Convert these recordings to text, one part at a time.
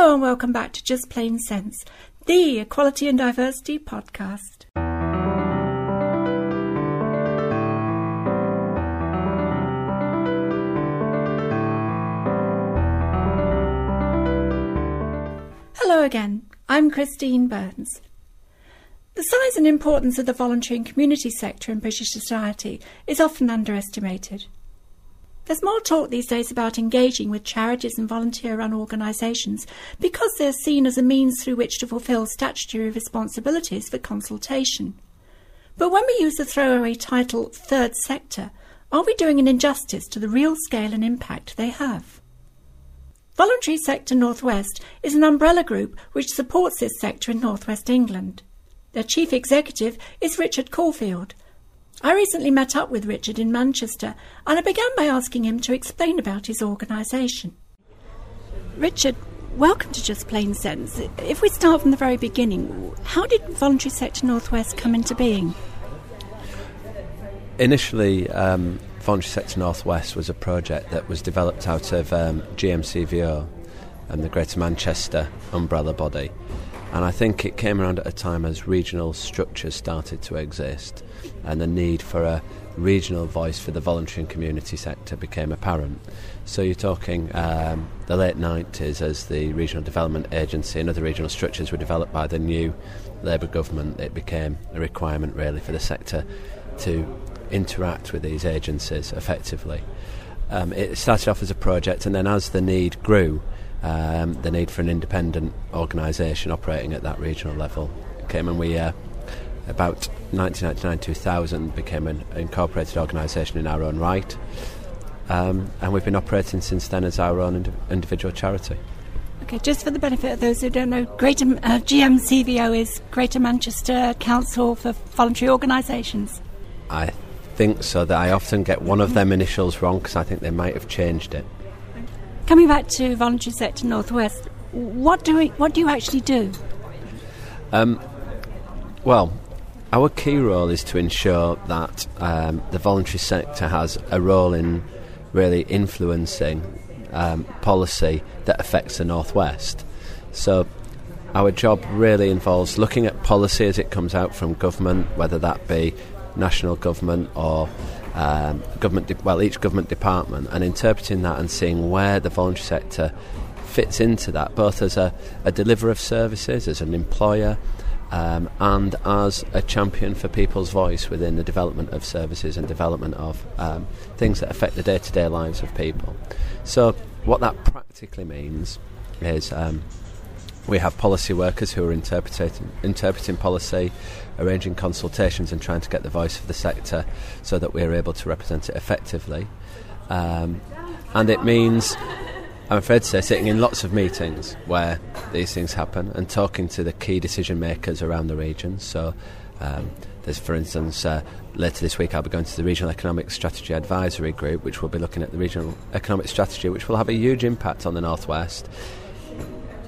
Hello and welcome back to Just Plain Sense, the Equality and Diversity podcast. Hello again, I'm Christine Burns. The size and importance of the voluntary and community sector in British society is often underestimated. There's more talk these days about engaging with charities and volunteer run organisations because they're seen as a means through which to fulfil statutory responsibilities for consultation. But when we use the throwaway title third sector, are we doing an injustice to the real scale and impact they have? Voluntary Sector Northwest is an umbrella group which supports this sector in northwest England. Their chief executive is Richard Caulfield. I recently met up with Richard in Manchester and I began by asking him to explain about his organisation. Richard, welcome to Just Plain Sense. If we start from the very beginning, how did Voluntary Sector Northwest come into being? Initially, um, Voluntary Sector Northwest was a project that was developed out of um, GMCVO and the Greater Manchester umbrella body. And I think it came around at a time as regional structures started to exist and the need for a regional voice for the voluntary and community sector became apparent. So you're talking um, the late 90s as the Regional Development Agency and other regional structures were developed by the new Labour government. It became a requirement really for the sector to interact with these agencies effectively. Um, it started off as a project, and then as the need grew, um, the need for an independent organisation operating at that regional level came, and we, uh, about 1999-2000, became an incorporated organisation in our own right, um, and we've been operating since then as our own ind- individual charity. Okay, just for the benefit of those who don't know, Greater uh, GMCVO is Greater Manchester Council for Voluntary Organisations. I think so. That I often get one of them initials wrong because I think they might have changed it. Coming back to Voluntary Sector Northwest, what do we, what do you actually do? Um, well, our key role is to ensure that um, the voluntary sector has a role in really influencing um, policy that affects the Northwest. So, our job really involves looking at policy as it comes out from government, whether that be national government or um, government, de- well, each government department, and interpreting that and seeing where the voluntary sector fits into that, both as a, a deliverer of services, as an employer, um, and as a champion for people's voice within the development of services and development of um, things that affect the day to day lives of people. So, what that practically means is um, we have policy workers who are interpreting, interpreting policy, arranging consultations, and trying to get the voice of the sector so that we're able to represent it effectively. Um, and it means, I'm afraid to say, sitting in lots of meetings where these things happen and talking to the key decision makers around the region. So, um, there's, for instance, uh, later this week I'll be going to the Regional Economic Strategy Advisory Group, which will be looking at the regional economic strategy, which will have a huge impact on the Northwest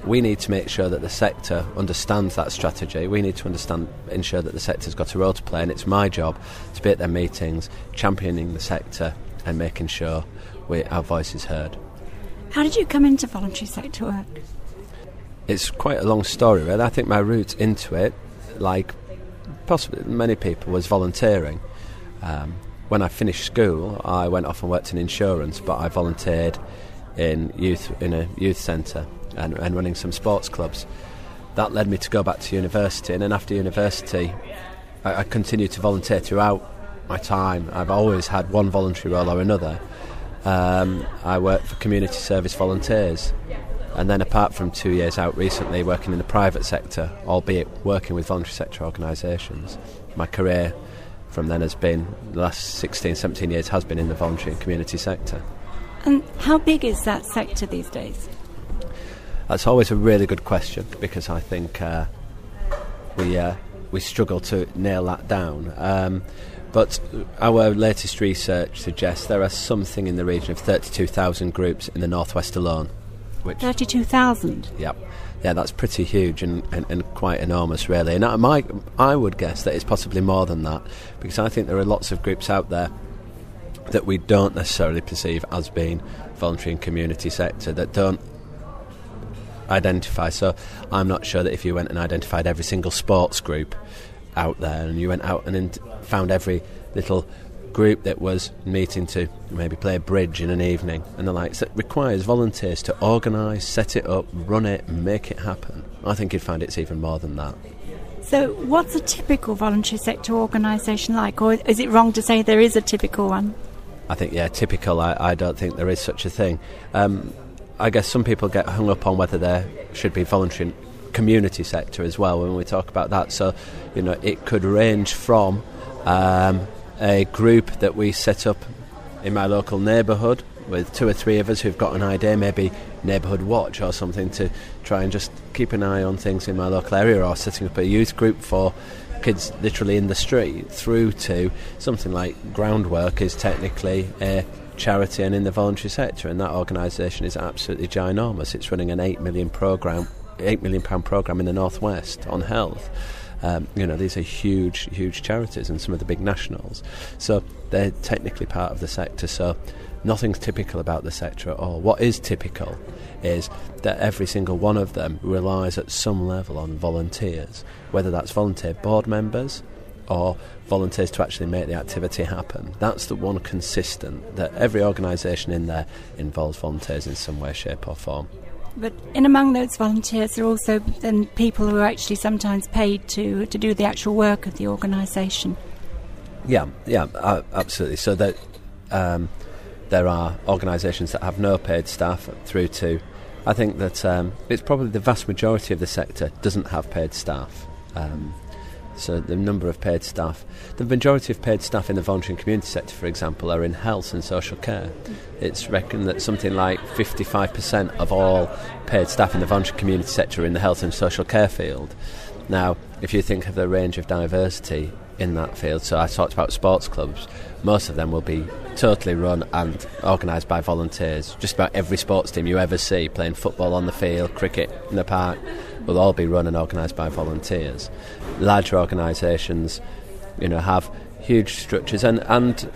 we need to make sure that the sector understands that strategy. We need to understand, ensure that the sector's got a role to play, and it's my job to be at their meetings, championing the sector and making sure we, our voice is heard. How did you come into voluntary sector work? It's quite a long story, really. I think my route into it, like possibly many people, was volunteering. Um, when I finished school, I went off and worked in insurance, but I volunteered in youth in a youth centre and, and running some sports clubs. That led me to go back to university, and then after university, I, I continued to volunteer throughout my time. I've always had one voluntary role or another. Um, I worked for community service volunteers, and then apart from two years out recently working in the private sector, albeit working with voluntary sector organisations, my career from then has been the last 16, 17 years has been in the voluntary and community sector. And how big is that sector these days? That's always a really good question because I think uh, we uh, we struggle to nail that down. Um, but our latest research suggests there are something in the region of 32,000 groups in the northwest alone. Which 32,000? Yep. Yeah, that's pretty huge and, and, and, quite enormous, really. And I, my, I would guess that it's possibly more than that because I think there are lots of groups out there that we don't necessarily perceive as being voluntary and community sector that don't identify. So I'm not sure that if you went and identified every single sports group out there and you went out and found every little group that was meeting to maybe play bridge in an evening and the likes, that requires volunteers to organise, set it up, run it, make it happen. I think you'd find it's even more than that. So, what's a typical voluntary sector organisation like, or is it wrong to say there is a typical one? I think, yeah, typical. I, I don't think there is such a thing. Um, I guess some people get hung up on whether there should be voluntary community sector as well when we talk about that. So, you know, it could range from um, a group that we set up in my local neighbourhood with two or three of us who've got an idea, maybe neighbourhood watch or something, to try and just keep an eye on things in my local area, or setting up a youth group for kids literally in the street, through to something like Groundwork is technically a charity and in the voluntary sector, and that organisation is absolutely ginormous. It's running an eight million program, eight million pound program in the northwest on health. Um, you know, these are huge, huge charities and some of the big nationals. So they're technically part of the sector. So nothing's typical about the sector at all. What is typical is that every single one of them relies at some level on volunteers, whether that's volunteer board members or volunteers to actually make the activity happen. That's the one consistent that every organisation in there involves volunteers in some way, shape, or form. But in among those volunteers, there are also then people who are actually sometimes paid to to do the actual work of the organisation. Yeah, yeah, absolutely. So that um, there are organisations that have no paid staff through to. I think that um, it's probably the vast majority of the sector doesn't have paid staff. Um, so the number of paid staff, the majority of paid staff in the voluntary and community sector, for example, are in health and social care. It's reckoned that something like 55% of all paid staff in the voluntary community sector are in the health and social care field. Now, if you think of the range of diversity in that field, so I talked about sports clubs, most of them will be totally run and organised by volunteers. Just about every sports team you ever see playing football on the field, cricket in the park, will all be run and organised by volunteers. Larger organisations, you know, have huge structures, and, and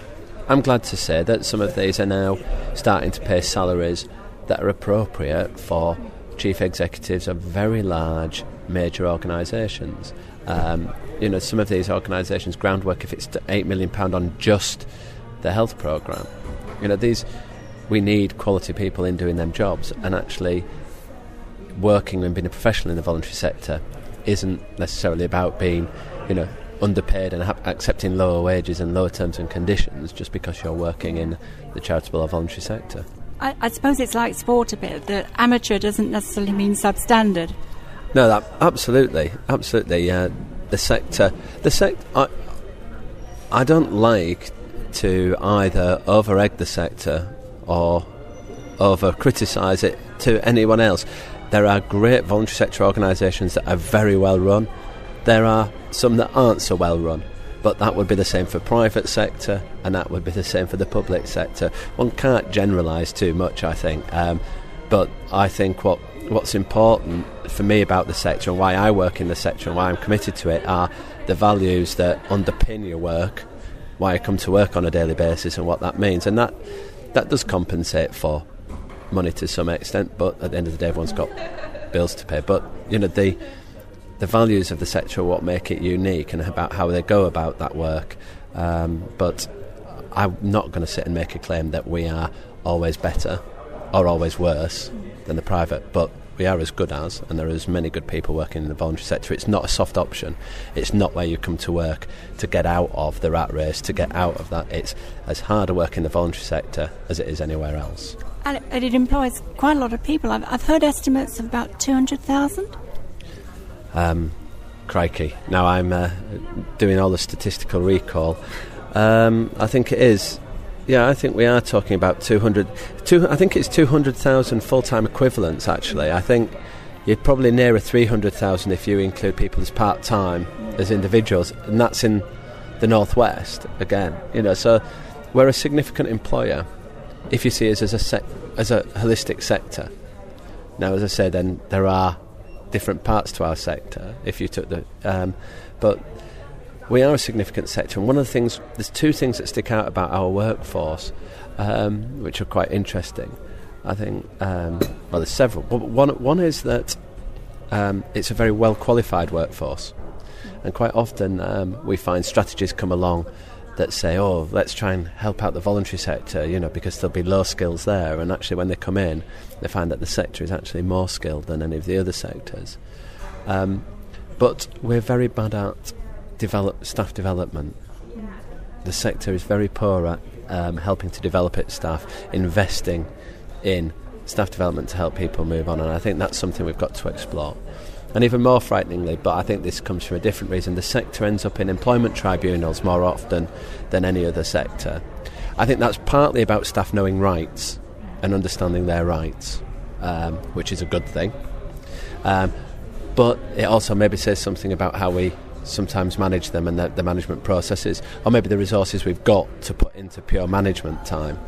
I'm glad to say that some of these are now starting to pay salaries that are appropriate for chief executives of very large major organisations. Um, you know, some of these organisations' groundwork, if it's eight million pound on just the health programme, you know, these we need quality people in doing them jobs, and actually working and being a professional in the voluntary sector isn't necessarily about being, you know, underpaid and ha- accepting lower wages and lower terms and conditions just because you're working in the charitable or voluntary sector. I, I suppose it's like sport a bit, that amateur doesn't necessarily mean substandard. No, that, absolutely, absolutely. Uh, the sector, the sect, I, I don't like to either over egg the sector or over criticise it to anyone else. There are great voluntary sector organisations that are very well run. There are some that aren't so well run, but that would be the same for private sector, and that would be the same for the public sector. One can't generalise too much, I think. Um, but I think what what's important for me about the sector and why I work in the sector and why I'm committed to it are the values that underpin your work, why I come to work on a daily basis, and what that means, and that that does compensate for money to some extent, but at the end of the day, everyone's got bills to pay. But you know the the values of the sector are what make it unique and about how they go about that work. Um, but I'm not going to sit and make a claim that we are always better or always worse than the private, but we are as good as, and there are as many good people working in the voluntary sector. It's not a soft option. It's not where you come to work to get out of the rat race, to get out of that. It's as hard a work in the voluntary sector as it is anywhere else. And it employs quite a lot of people. I've, I've heard estimates of about 200,000. Um, crikey. Now I'm uh, doing all the statistical recall. Um, I think it is. Yeah, I think we are talking about 200. Two, I think it's 200,000 full time equivalents, actually. I think you're probably nearer 300,000 if you include people as part time, as individuals, and that's in the Northwest, again. You know, so we're a significant employer if you see us as a sec- as a holistic sector. Now, as I say, then there are different parts to our sector. If you took the, um, but we are a significant sector, and one of the things there's two things that stick out about our workforce, um, which are quite interesting. I think, um, well, there's several. One, one is that um, it's a very well qualified workforce. And quite often um, we find strategies come along that say, oh, let's try and help out the voluntary sector, you know, because there'll be low skills there. And actually, when they come in, they find that the sector is actually more skilled than any of the other sectors. Um, but we're very bad at develop staff development. The sector is very poor at um, helping to develop its staff, investing in staff development to help people move on, and I think that's something we've got to explore. And even more frighteningly, but I think this comes from a different reason, the sector ends up in employment tribunals more often than any other sector. I think that's partly about staff knowing rights and understanding their rights, um, which is a good thing. Um, but it also maybe says something about how we sometimes manage them and the, the management processes, or maybe the resources we've got to put into pure management time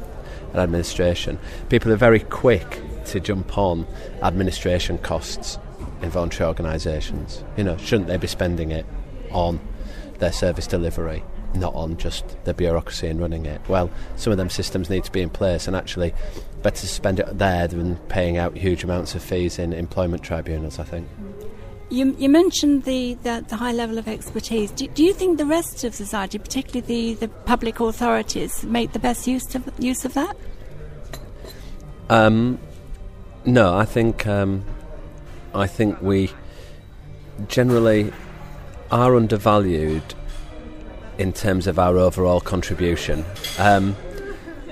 and administration. People are very quick to jump on administration costs in voluntary organisations. You know, shouldn't they be spending it on their service delivery, not on just the bureaucracy and running it? Well, some of them systems need to be in place, and actually, better to spend it there than paying out huge amounts of fees in employment tribunals. I think. You, you mentioned the, the, the, high level of expertise. Do, do, you think the rest of society, particularly the, the public authorities, make the best use of, use of that? Um, no, I think um, I think we generally are undervalued in terms of our overall contribution, um,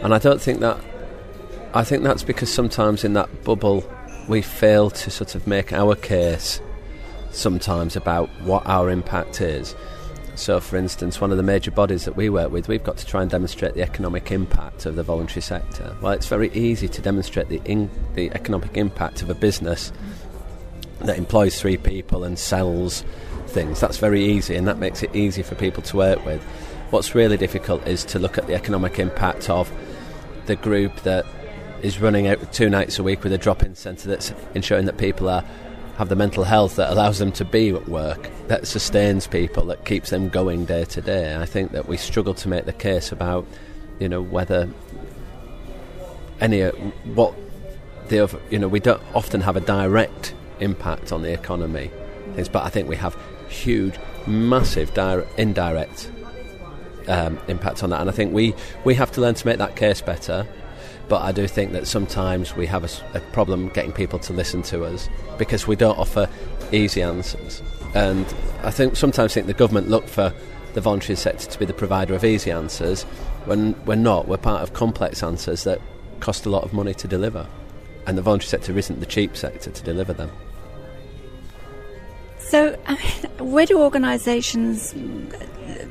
and I don't think that. I think that's because sometimes in that bubble we fail to sort of make our case sometimes about what our impact is. So, for instance, one of the major bodies that we work with, we've got to try and demonstrate the economic impact of the voluntary sector. Well, it's very easy to demonstrate the, in, the economic impact of a business that employs three people and sells things. That's very easy, and that makes it easy for people to work with. What's really difficult is to look at the economic impact of the group that is running out two nights a week with a drop-in centre that's ensuring that people are have the mental health that allows them to be at work, that sustains people, that keeps them going day to day. I think that we struggle to make the case about, you know, whether any what the you know we don't often have a direct impact on the economy, things, but I think we have huge, massive direct, indirect um, impact on that, and I think we we have to learn to make that case better. But I do think that sometimes we have a, a problem getting people to listen to us because we don't offer easy answers. And I think sometimes think the government look for the voluntary sector to be the provider of easy answers when we're not. We're part of complex answers that cost a lot of money to deliver. And the voluntary sector isn't the cheap sector to deliver them. So, where do organisations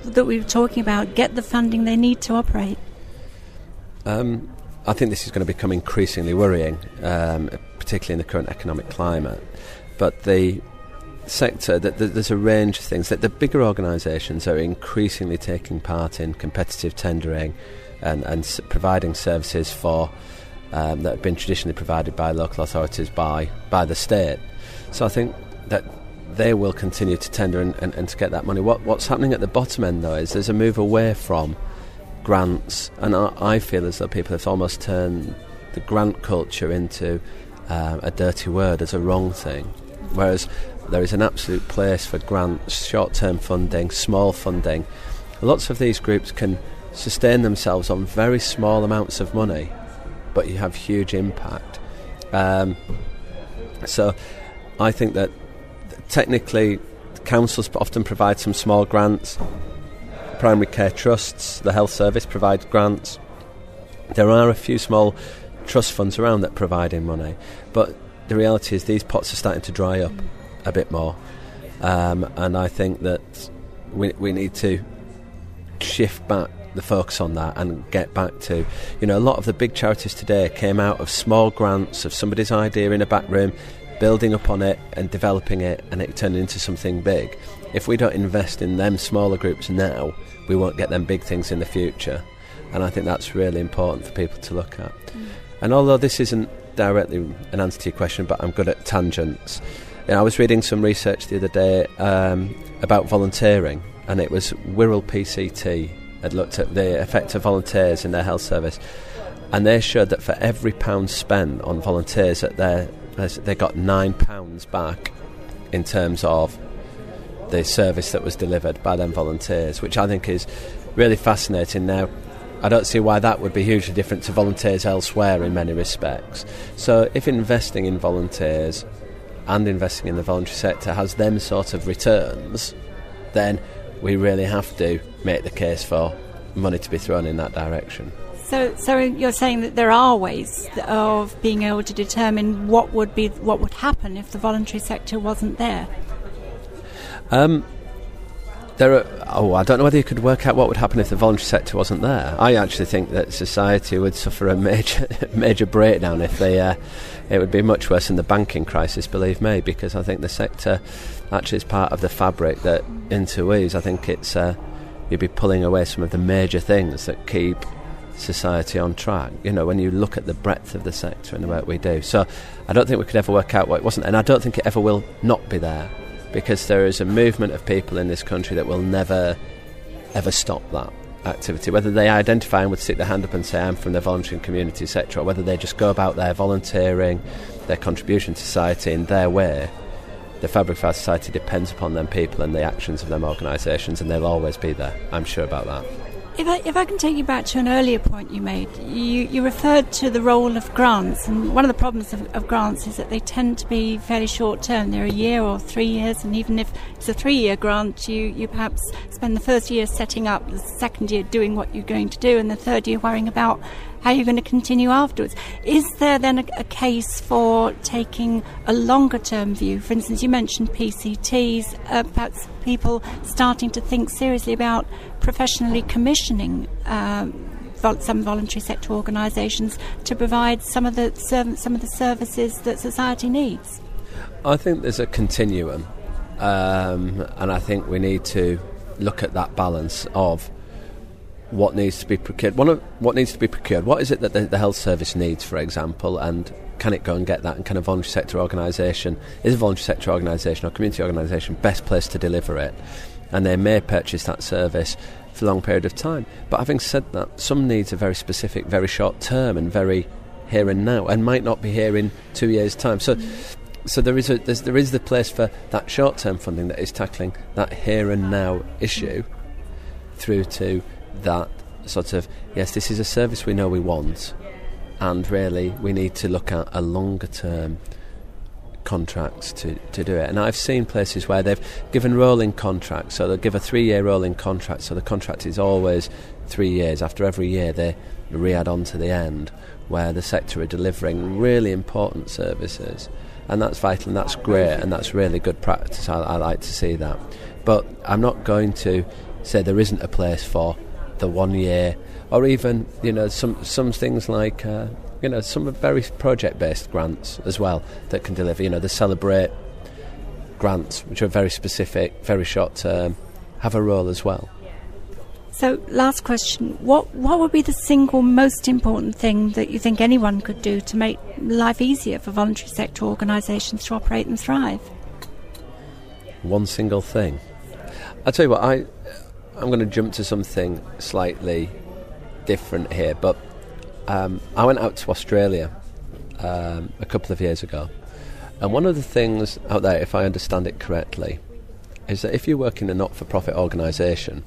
that we were talking about get the funding they need to operate? Um, I think this is going to become increasingly worrying, um, particularly in the current economic climate. But the sector, that there's a range of things that the bigger organisations are increasingly taking part in competitive tendering and, and providing services for um, that have been traditionally provided by local authorities by by the state. So I think that they will continue to tender and, and, and to get that money. What, what's happening at the bottom end though is there's a move away from grants, and I, I feel as though people have almost turned the grant culture into uh, a dirty word as a wrong thing, whereas there is an absolute place for grants, short-term funding, small funding. Lots of these groups can sustain themselves on very small amounts of money, but you have huge impact. Um, so I think that technically councils often provide some small grants primary care trusts, the health service provides grants. There are a few small trust funds around that provide in money, but the reality is these pots are starting to dry up a bit more, um, and I think that we we need to shift back the focus on that and get back to, you know, a lot of the big charities today came out of small grants of somebody's idea in a back room, building up on it and developing it, and it turned into something big. If we don't invest in them smaller groups now, we won't get them big things in the future. And I think that's really important for people to look at. Mm. And although this isn't directly an answer to your question, but I'm good at tangents. You know, I was reading some research the other day um, about volunteering, and it was Wirral PCT had looked at the effect of volunteers in their health service. and they showed that for every pound spent on volunteers, at they they got nine pounds back in terms of the service that was delivered by them volunteers, which I think is really fascinating. Now, I don't see why that would be hugely different to volunteers elsewhere in many respects. So, if investing in volunteers and investing in the voluntary sector has them sort of returns, then we really have to make the case for money to be thrown in that direction. So, so you're saying that there are ways of being able to determine what would be what would happen if the voluntary sector wasn't there. Um, there are, oh, I don't know whether you could work out what would happen if the voluntary sector wasn't there. I actually think that society would suffer a major, major breakdown if they. Uh, it would be much worse than the banking crisis, believe me, because I think the sector actually is part of the fabric that interweaves. I think it's uh, you'd be pulling away some of the major things that keep society on track. You know, when you look at the breadth of the sector and the work we do. So, I don't think we could ever work out what it wasn't, and I don't think it ever will not be there because there is a movement of people in this country that will never, ever stop that activity. Whether they identify and would stick their hand up and say, I'm from the volunteering community, etc., whether they just go about their volunteering, their contribution to society in their way, the fabric of our society depends upon them people and the actions of them organisations, and they'll always be there. I'm sure about that. If I, if I can take you back to an earlier point you made, you, you referred to the role of grants, and one of the problems of, of grants is that they tend to be fairly short term. They're a year or three years, and even if it's a three year grant, you, you perhaps spend the first year setting up, the second year doing what you're going to do, and the third year worrying about how are you're going to continue afterwards. Is there then a, a case for taking a longer term view? For instance, you mentioned PCTs, uh, perhaps people starting to think seriously about professionally commissioning. Um, some voluntary sector organisations to provide some of the some of the services that society needs. I think there's a continuum, um, and I think we need to look at that balance of what needs to be procured. One of, what needs to be procured. What is it that the, the, health service needs, for example, and can it go and get that? And can a voluntary sector organisation is a voluntary sector organisation or community organisation best placed to deliver it? And they may purchase that service for a long period of time. But having said that, some needs are very specific, very short term, and very here and now, and might not be here in two years' time. So. So there is a there is the place for that short term funding that is tackling that here and now issue, through to that sort of yes, this is a service we know we want, and really we need to look at a longer term contracts to, to do it. And I've seen places where they've given rolling contracts, so they'll give a three year rolling contract, so the contract is always three years. After every year, they re add on to the end, where the sector are delivering really important services. And that's vital and that's great and that's really good practice. I, I like to see that. But I'm not going to say there isn't a place for the one year, or even you know some some things like uh, you know some very project based grants as well that can deliver. You know the celebrate grants, which are very specific, very short term, have a role as well. So, last question: what what would be the single most important thing that you think anyone could do to make life easier for voluntary sector organisations to operate and thrive? One single thing. I'll tell you what I I'm going to jump to something slightly different here, but um, I went out to Australia um, a couple of years ago, and one of the things out there, if I understand it correctly, is that if you work in a not-for-profit organisation,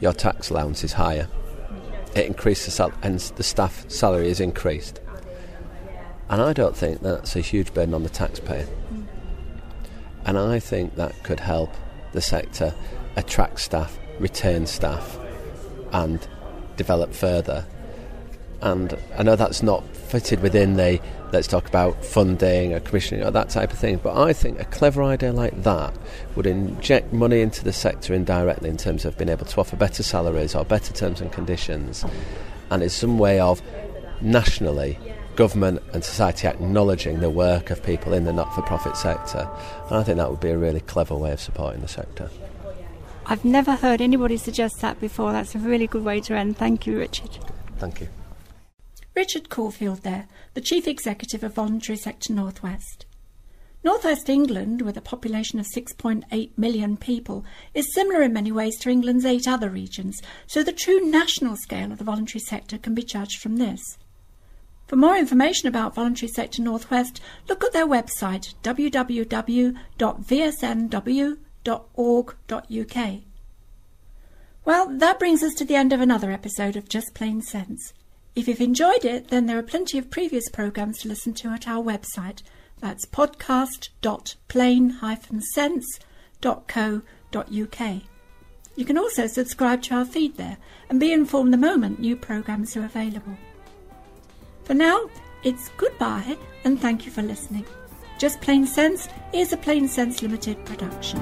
your tax allowance is higher. It increases, sal- and the staff salary is increased, and I don't think that's a huge burden on the taxpayer. And I think that could help the sector attract staff retain staff and develop further. And I know that's not fitted within the let's talk about funding or commissioning or that type of thing, but I think a clever idea like that would inject money into the sector indirectly in terms of being able to offer better salaries or better terms and conditions, and is some way of nationally government and society acknowledging the work of people in the not for profit sector. And I think that would be a really clever way of supporting the sector. I've never heard anybody suggest that before. That's a really good way to end. Thank you, Richard. Thank you. Richard Caulfield there, the Chief Executive of Voluntary Sector Northwest. Northwest England, with a population of 6.8 million people, is similar in many ways to England's eight other regions, so the true national scale of the voluntary sector can be judged from this. For more information about Voluntary Sector Northwest, look at their website www.vsnw.org.uk. Well, that brings us to the end of another episode of Just Plain Sense. If you've enjoyed it, then there are plenty of previous programmes to listen to at our website. That's podcast.plain-sense.co.uk. You can also subscribe to our feed there and be informed the moment new programmes are available. For now, it's goodbye and thank you for listening. Just Plain Sense is a Plain Sense Limited production.